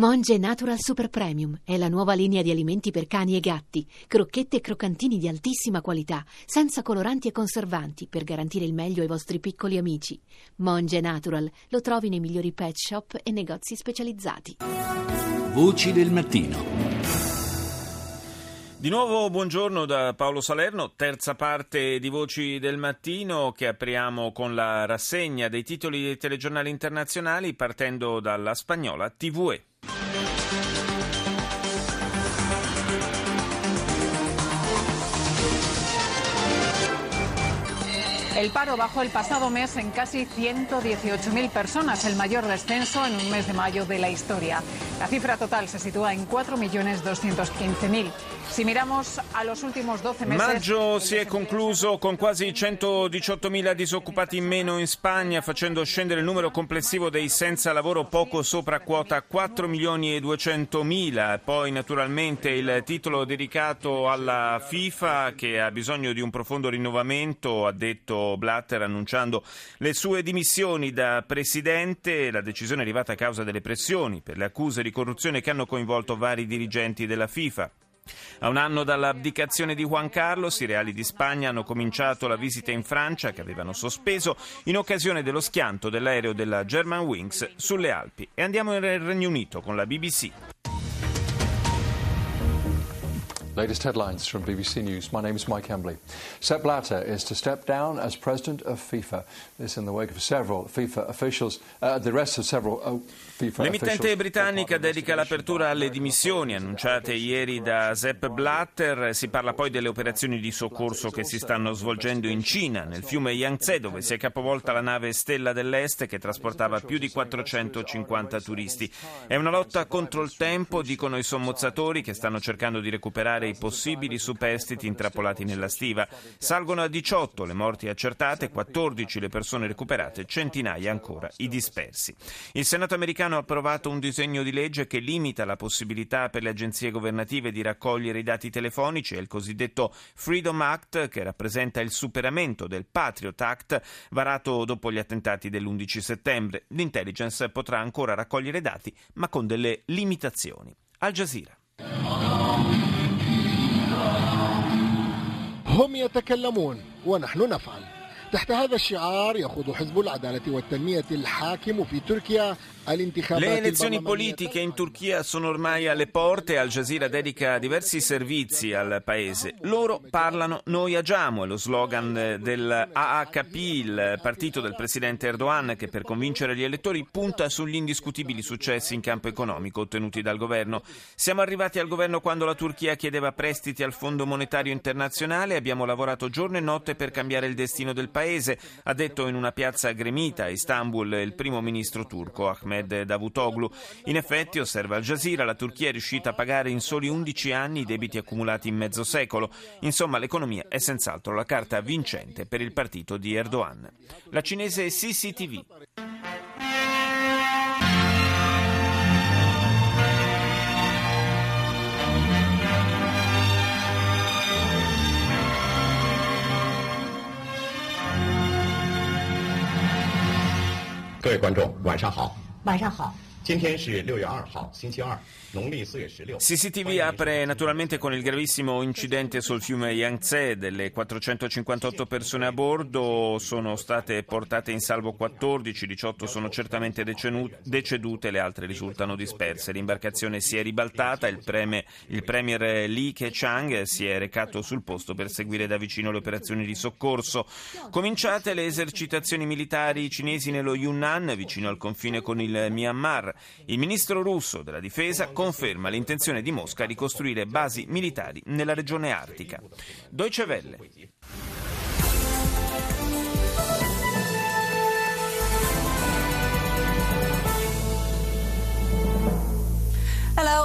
Monge Natural Super Premium è la nuova linea di alimenti per cani e gatti, crocchette e croccantini di altissima qualità, senza coloranti e conservanti, per garantire il meglio ai vostri piccoli amici. Monge Natural lo trovi nei migliori pet shop e negozi specializzati. Voci del mattino. Di nuovo buongiorno da Paolo Salerno, terza parte di Voci del Mattino che apriamo con la rassegna dei titoli dei telegiornali internazionali partendo dalla spagnola TVE. El paro bajó el pasado mes en casi 118.000 personas, el mayor descenso en un mes de mayo de la historia. La cifra total se sitúa en 4.215.000. Si miramos a los últimos 12 meses... Maggio si è concluso con quasi 118.000 disoccupati in meno in Spagna, facendo scendere il numero complessivo dei senza lavoro poco sopra quota 4 milioni e 200.000. Poi naturalmente il titolo dedicato alla FIFA che ha bisogno di un profondo rinnovamento, ha detto Blatter annunciando le sue dimissioni da presidente. La decisione è arrivata a causa delle pressioni per le accuse di corruzione che hanno coinvolto vari dirigenti della FIFA. A un anno dall'abdicazione di Juan Carlos, i reali di Spagna hanno cominciato la visita in Francia che avevano sospeso in occasione dello schianto dell'aereo della Germanwings sulle Alpi. E andiamo nel Regno Unito con la BBC. Latest headlines from BBC News. My name is Mike Embley. Sepp Blatter is to step down as president of FIFA. This in the wake of several FIFA officials, uh, the rest of several uh, FIFA L'emittente britannica dedica l'apertura alle dimissioni annunciate ieri da Sepp Blatter. Si parla poi delle operazioni di soccorso che si stanno svolgendo in Cina, nel fiume Yangtze, dove si è capovolta la nave Stella dell'Est che trasportava più di 450 turisti. È una lotta contro il tempo, dicono i sommozzatori che stanno cercando di recuperare i possibili superstiti intrappolati nella stiva. Salgono a 18 le morti accertate, 14 le persone recuperate, centinaia ancora i dispersi. Il Senato americano ha approvato un disegno di legge che limita la possibilità per le agenzie governative di raccogliere i dati telefonici, è il cosiddetto Freedom Act, che rappresenta il superamento del Patriot Act varato dopo gli attentati dell'11 settembre. L'intelligence potrà ancora raccogliere dati, ma con delle limitazioni. Al Jazeera. هم يتكلمون ونحن نفعل. تحت هذا الشعار يخوض حزب العدالة والتنمية الحاكم في تركيا Le elezioni politiche in Turchia sono ormai alle porte. Al Jazeera dedica diversi servizi al paese. Loro parlano, noi agiamo. È lo slogan del AHP, il partito del presidente Erdogan, che per convincere gli elettori punta sugli indiscutibili successi in campo economico ottenuti dal governo. Siamo arrivati al governo quando la Turchia chiedeva prestiti al Fondo Monetario Internazionale. Abbiamo lavorato giorno e notte per cambiare il destino del paese, ha detto in una piazza gremita a Istanbul il primo ministro turco. Ahmed Davutoglu. In effetti, osserva Al Jazeera, la Turchia è riuscita a pagare in soli 11 anni i debiti accumulati in mezzo secolo. Insomma, l'economia è senz'altro la carta vincente per il partito di Erdogan. La cinese CCTV. 各位观众晚上好。晚上好。今天是六月二号，星期二。CCTV apre naturalmente con il gravissimo incidente sul fiume Yangtze. Delle 458 persone a bordo sono state portate in salvo 14, 18 sono certamente decedute, le altre risultano disperse. L'imbarcazione si è ribaltata, il, preme, il premier Li Keqiang si è recato sul posto per seguire da vicino le operazioni di soccorso. Cominciate le esercitazioni militari cinesi nello Yunnan, vicino al confine con il Myanmar. Il ministro russo della difesa conferma l'intenzione di Mosca di costruire basi militari nella regione artica. Deutsche Welle.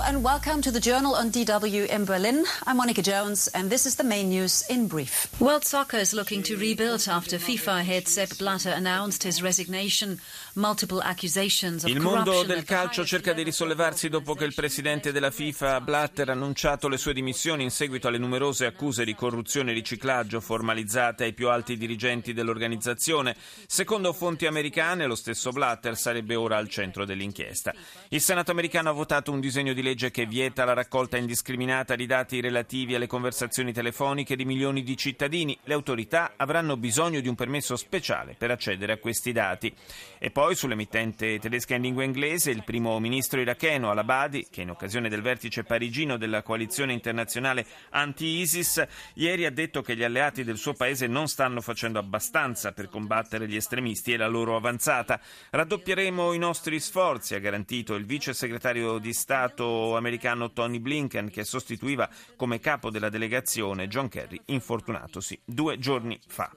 And welcome to the Journal on DW in Berlin. I'm Monica Jones, and this is the main news in brief. World soccer is looking to rebuild after FIFA head Sepp Blatter announced his resignation. Multiple accusations of Il mondo del calcio cerca di risollevarsi dopo che il presidente della FIFA, Blatter, ha annunciato le sue dimissioni in seguito alle numerose accuse di corruzione e riciclaggio formalizzate ai più alti dirigenti dell'organizzazione. Secondo fonti americane, lo stesso Blatter sarebbe ora al centro dell'inchiesta. Il Senato americano ha votato un disegno di legge che vieta la raccolta indiscriminata di dati relativi alle conversazioni telefoniche di milioni di cittadini. Le autorità avranno bisogno di un permesso speciale per accedere a questi dati. E poi sull'emittente tedesca in lingua inglese, il primo ministro iracheno Al-Abadi, che in occasione del vertice parigino della coalizione internazionale anti-ISIS, ieri ha detto che gli alleati del suo paese non stanno facendo abbastanza per combattere gli estremisti e la loro avanzata. Raddoppieremo i nostri sforzi, ha garantito il vice segretario di Stato americano Tony Blinken, che sostituiva come capo della delegazione John Kerry, infortunatosi due giorni fa.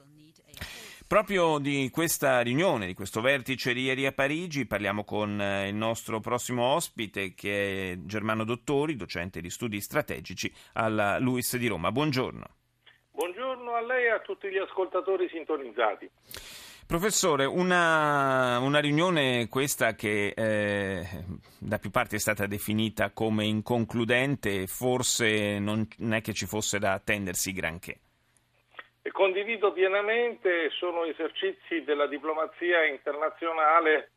Proprio di questa riunione, di questo vertice di ieri a Parigi, parliamo con eh, il nostro prossimo ospite che è Germano Dottori, docente di studi strategici alla LUIS di Roma. Buongiorno. Buongiorno a lei e a tutti gli ascoltatori sintonizzati. Professore, una, una riunione questa che eh, da più parti è stata definita come inconcludente, forse non è che ci fosse da attendersi granché. Condivido pienamente, sono esercizi della diplomazia internazionale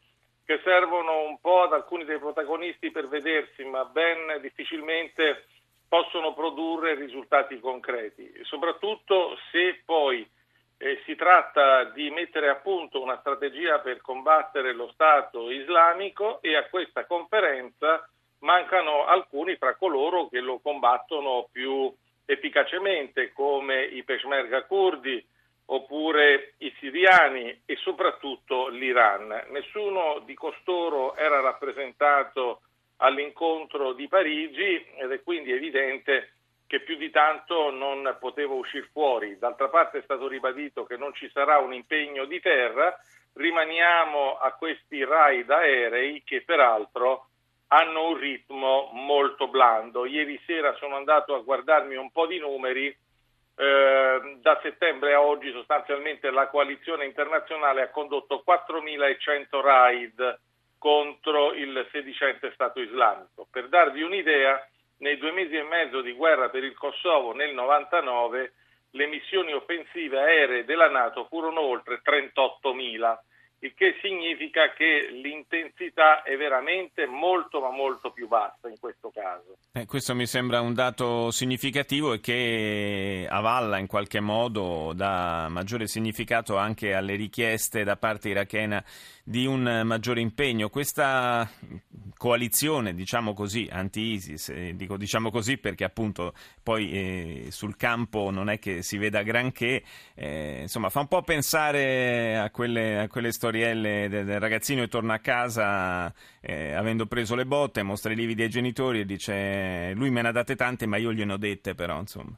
che servono un po' ad alcuni dei protagonisti per vedersi, ma ben difficilmente possono produrre risultati concreti, soprattutto se poi eh, si tratta di mettere a punto una strategia per combattere lo Stato islamico e a questa conferenza mancano alcuni fra coloro che lo combattono più efficacemente come i peshmerga curdi oppure i siriani e soprattutto l'Iran. Nessuno di costoro era rappresentato all'incontro di Parigi ed è quindi evidente che più di tanto non poteva uscire fuori. D'altra parte è stato ribadito che non ci sarà un impegno di terra, rimaniamo a questi raid aerei che peraltro hanno un ritmo molto blando. Ieri sera sono andato a guardarmi un po' di numeri, eh, da settembre a oggi sostanzialmente la coalizione internazionale ha condotto 4.100 raid contro il sedicente Stato islamico. Per darvi un'idea, nei due mesi e mezzo di guerra per il Kosovo nel 99 le missioni offensive aeree della Nato furono oltre 38.000 il che significa che l'intensità è veramente molto ma molto più bassa in questo caso. Eh, questo mi sembra un dato significativo e che avalla in qualche modo, dà maggiore significato anche alle richieste da parte irachena di un maggiore impegno. Questa coalizione, diciamo così, anti-ISIS, eh, dico diciamo così perché appunto poi eh, sul campo non è che si veda granché, eh, insomma fa un po' pensare a quelle, a quelle storielle del, del, ragazzino che torna a casa eh, avendo preso le botte, mostra i lividi ai genitori e dice lui me ne ha date tante ma io gliene ho dette però insomma.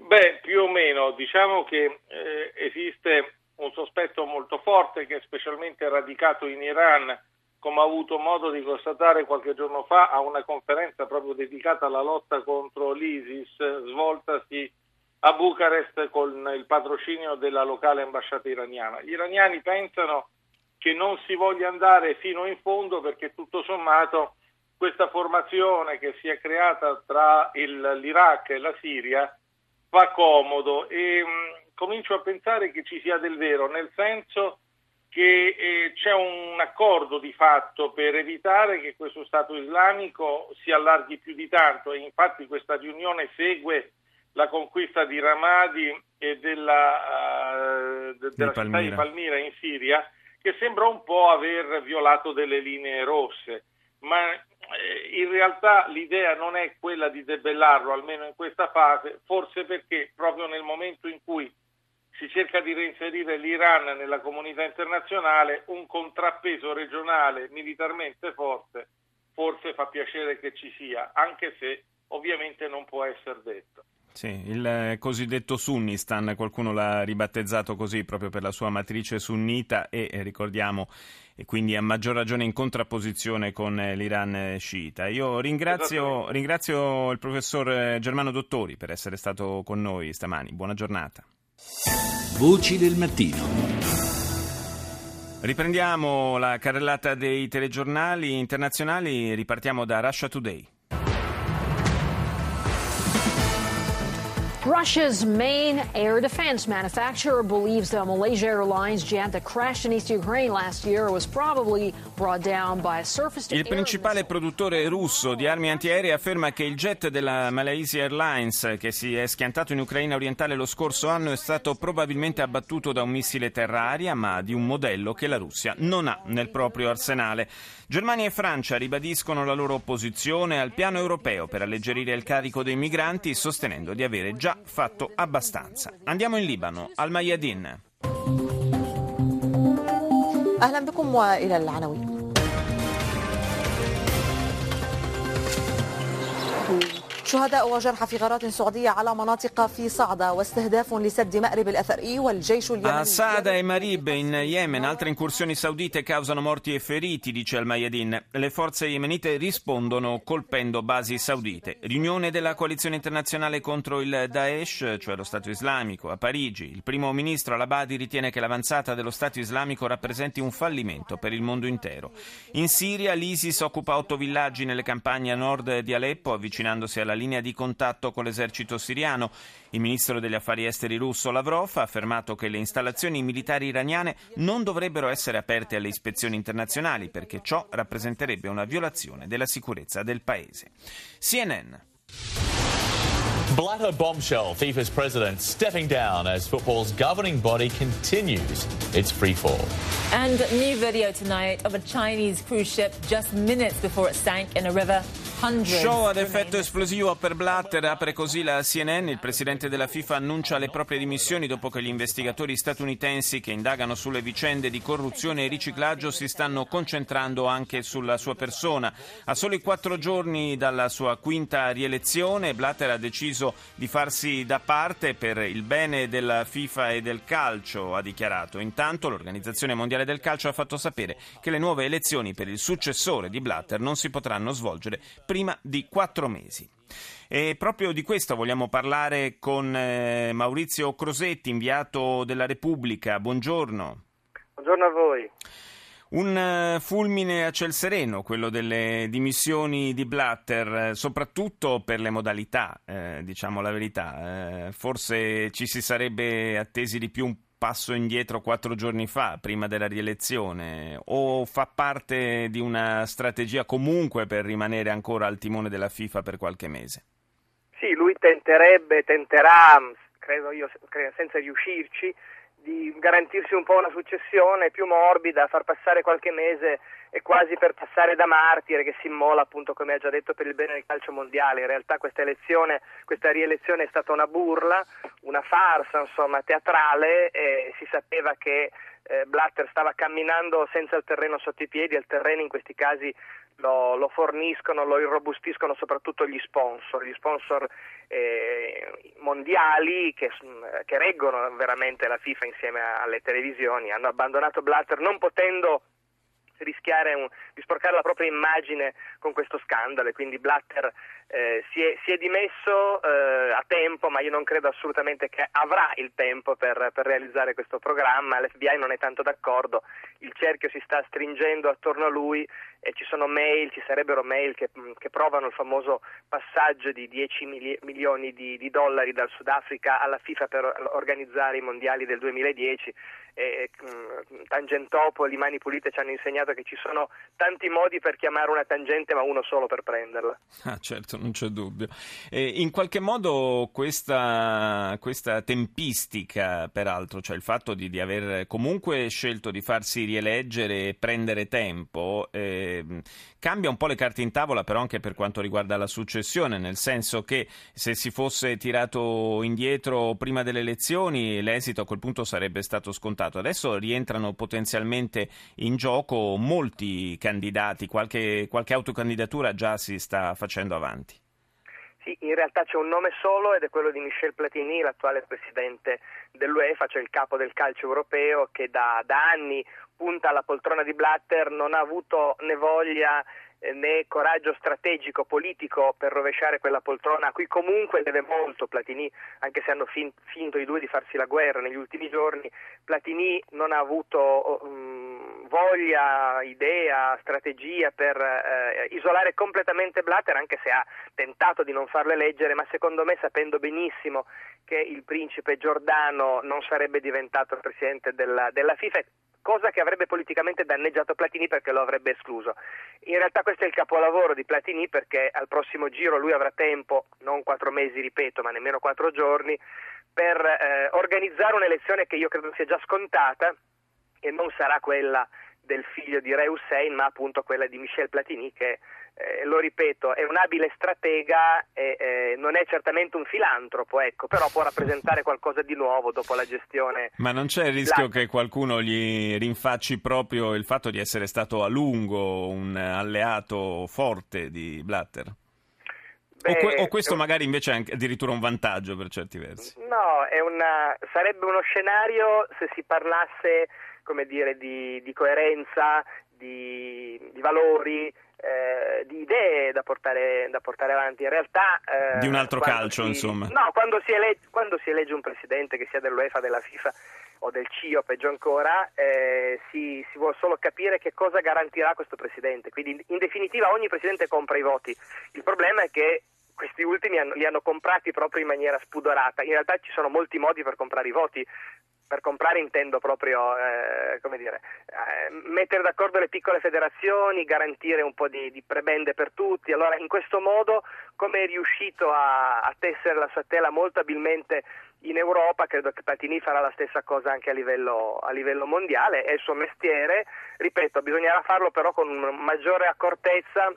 Beh, più o meno, diciamo che eh, esiste un sospetto molto forte che è specialmente radicato in Iran, come ho avuto modo di constatare qualche giorno fa a una conferenza proprio dedicata alla lotta contro l'ISIS, svoltasi a Bucarest con il patrocinio della locale ambasciata iraniana. Gli iraniani pensano che non si voglia andare fino in fondo perché tutto sommato questa formazione che si è creata tra il, l'Iraq e la Siria fa comodo e mh, comincio a pensare che ci sia del vero, nel senso che eh, c'è un accordo di fatto per evitare che questo Stato islamico si allarghi più di tanto e infatti questa riunione segue la conquista di Ramadi e della, uh, de, della città di Palmira in Siria che sembra un po' aver violato delle linee rosse, ma eh, in realtà l'idea non è quella di debellarlo, almeno in questa fase, forse perché proprio nel momento in cui si cerca di reinserire l'Iran nella comunità internazionale, un contrappeso regionale militarmente forte forse fa piacere che ci sia, anche se ovviamente non può essere detto. Sì, il cosiddetto Sunnistan, qualcuno l'ha ribattezzato così proprio per la sua matrice sunnita e ricordiamo e quindi a maggior ragione in contrapposizione con l'Iran sciita. Io ringrazio, ringrazio il professor Germano Dottori per essere stato con noi stamani. Buona giornata. Voci del mattino. Riprendiamo la carrellata dei telegiornali internazionali, ripartiamo da Russia Today. Russia's main air defense manufacturer believes the Malaysia Airlines jet that crashed in East Ukraine last year was probably brought down by a surface Il principale produttore russo di armi antiaeree afferma che il jet della Malaysia Airlines che si è schiantato in Ucraina orientale lo scorso anno è stato probabilmente abbattuto da un missile terra-aria, ma di un modello che la Russia non ha nel proprio arsenale. Germania e Francia ribadiscono la loro opposizione al piano europeo per alleggerire il carico dei migranti, sostenendo di avere già fatto abbastanza. Andiamo in Libano, al Mayadin. أهلا بكم وإلى العناوين شهداء وجرحى في غارات سعودية على مناطق في صعدة واستهداف لسد مأرب الأثري والجيش اليمني A Saada e Marib in Yemen altre incursioni saudite causano morti e feriti, dice al-Mayadin. Le forze yemenite rispondono colpendo basi saudite. Riunione della coalizione internazionale contro il Daesh, cioè lo Stato islamico, a Parigi. Il primo ministro al-Abadi ritiene che l'avanzata dello Stato islamico rappresenti un fallimento per il mondo intero. In Siria l'ISIS occupa otto villaggi nelle campagne a nord di Aleppo, avvicinandosi alla linea di contatto con l'esercito siriano. Il ministro degli affari esteri russo Lavrov ha affermato che le installazioni militari iraniane non dovrebbero essere aperte alle ispezioni internazionali perché ciò rappresenterebbe una violazione della sicurezza del paese. CNN. Blatter bombshell, FIFA's president stepping down as football's governing body continues its free fall. And new video tonight of a Chinese cruise ship just minutes before it sank in a river. Show ad effetto esplosivo per Blatter apre così la CNN. Il presidente della FIFA annuncia le proprie dimissioni dopo che gli investigatori statunitensi che indagano sulle vicende di corruzione e riciclaggio si stanno concentrando anche sulla sua persona. A soli quattro giorni dalla sua quinta rielezione, Blatter ha deciso di farsi da parte per il bene della FIFA e del calcio, ha dichiarato. Intanto l'Organizzazione Mondiale del Calcio ha fatto sapere che le nuove elezioni per il successore di Blatter non si potranno svolgere prima di quattro mesi. E proprio di questo vogliamo parlare con eh, Maurizio Crosetti, inviato della Repubblica. Buongiorno. Buongiorno a voi. Un uh, fulmine a ciel sereno, quello delle dimissioni di Blatter, eh, soprattutto per le modalità, eh, diciamo la verità. Eh, forse ci si sarebbe attesi di più un passo indietro quattro giorni fa, prima della rielezione, o fa parte di una strategia comunque per rimanere ancora al timone della FIFA per qualche mese? Sì, lui tenterebbe, tenterà, credo io, senza riuscirci, di garantirsi un po' una successione più morbida, far passare qualche mese e quasi per passare da martire che si immola appunto come ha già detto per il bene del calcio mondiale. In realtà questa elezione, questa rielezione è stata una burla, una farsa insomma teatrale e si sapeva che eh, Blatter stava camminando senza il terreno sotto i piedi, il terreno in questi casi lo, lo forniscono, lo irrobustiscono soprattutto gli sponsor, gli sponsor eh, mondiali che, che reggono veramente la FIFA insieme alle televisioni, hanno abbandonato Blatter non potendo rischiare un, di sporcare la propria immagine con questo scandalo e quindi Blatter eh, si, è, si, è, dimesso eh, a tempo ma io non credo assolutamente che avrà il tempo per, per, realizzare questo programma, l'FBI non è tanto d'accordo, il cerchio si sta stringendo attorno a lui e ci sono mail, ci sarebbero mail che, che provano il famoso passaggio di 10 mili- milioni di, di, dollari dal Sudafrica alla FIFA per organizzare i mondiali del 2010 e, mh, Tangentopoli, Mani Pulite ci hanno insegnato che ci sono tanti modi per chiamare una tangente ma uno solo per prenderla. Ah certo, non c'è dubbio. E in qualche modo questa, questa tempistica, peraltro, cioè il fatto di, di, aver comunque scelto di farsi rieleggere e prendere tempo, eh, cambia un po' le carte in tavola però anche per quanto riguarda la successione, nel senso che se si fosse tirato indietro prima delle elezioni l'esito a quel punto sarebbe stato scontato. Adesso rientrano potenzialmente in gioco molti candidati, qualche, qualche autocandidatura già si sta facendo avanti. Sì, in realtà c'è un nome solo ed è quello di Michel Platini, l'attuale presidente dell'UEFA, cioè il capo del calcio europeo che da, da anni punta alla poltrona di Blatter, non ha avuto né voglia né coraggio strategico politico per rovesciare quella poltrona a cui comunque deve molto Platini, anche se hanno fin- finto i due di farsi la guerra negli ultimi giorni, Platini non ha avuto um, voglia, idea, strategia per eh, isolare completamente Blatter, anche se ha tentato di non farlo eleggere, ma secondo me sapendo benissimo che il principe Giordano non sarebbe diventato presidente della, della FIFA cosa che avrebbe politicamente danneggiato Platini perché lo avrebbe escluso. In realtà questo è il capolavoro di Platini perché al prossimo giro lui avrà tempo, non quattro mesi ripeto, ma nemmeno quattro giorni, per eh, organizzare un'elezione che io credo sia già scontata e non sarà quella del figlio di Re Hussein, ma appunto quella di Michel Platini che eh, lo ripeto, è un abile stratega e eh, non è certamente un filantropo, ecco, però può rappresentare qualcosa di nuovo dopo la gestione. Ma non c'è il rischio la... che qualcuno gli rinfacci proprio il fatto di essere stato a lungo un alleato forte di Blatter? Beh, o, que- o, questo magari invece è addirittura un vantaggio per certi versi? No, una... sarebbe uno scenario se si parlasse, come dire, di, di coerenza, di, di valori, eh, di idee da portare, da portare, avanti. In realtà. Eh, di un altro calcio, si, insomma. No, quando si, elegge, quando si, elegge, un presidente, che sia dell'UEFA, della FIFA o del CIO, peggio ancora, eh, si, si, vuole solo capire che cosa garantirà questo presidente. Quindi, in definitiva, ogni presidente compra i voti. Il problema è che questi ultimi hanno, li hanno comprati proprio in maniera spudorata. In realtà ci sono molti modi per comprare i voti per comprare intendo proprio eh, dire, eh, mettere d'accordo le piccole federazioni, garantire un po' di, di, prebende per tutti. Allora, in questo modo, come è riuscito a, a tessere la sua tela molto abilmente in Europa, credo che Platini farà la stessa cosa anche a livello, a livello mondiale, è il suo mestiere. Ripeto, bisognerà farlo però con maggiore accortezza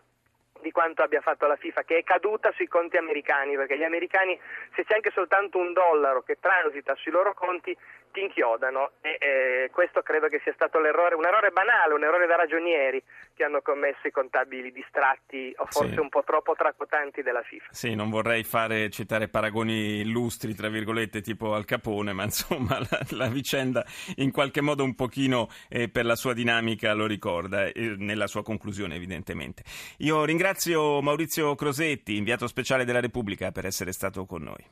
di quanto abbia fatto la FIFA, che è caduta sui conti americani, perché gli americani, se c'è anche soltanto un dollaro che transita sui loro conti, ti inchiodano e eh, questo credo che sia stato l'errore, un errore banale, un errore da ragionieri che hanno commesso i contabili distratti o forse sì. un po' troppo tracotanti della FIFA. Sì, non vorrei fare, citare paragoni illustri, tra virgolette, tipo Al Capone, ma insomma la, la vicenda in qualche modo un pochino eh, per la sua dinamica lo ricorda, eh, nella sua conclusione evidentemente. Io ringrazio Maurizio Crosetti, inviato speciale della Repubblica, per essere stato con noi.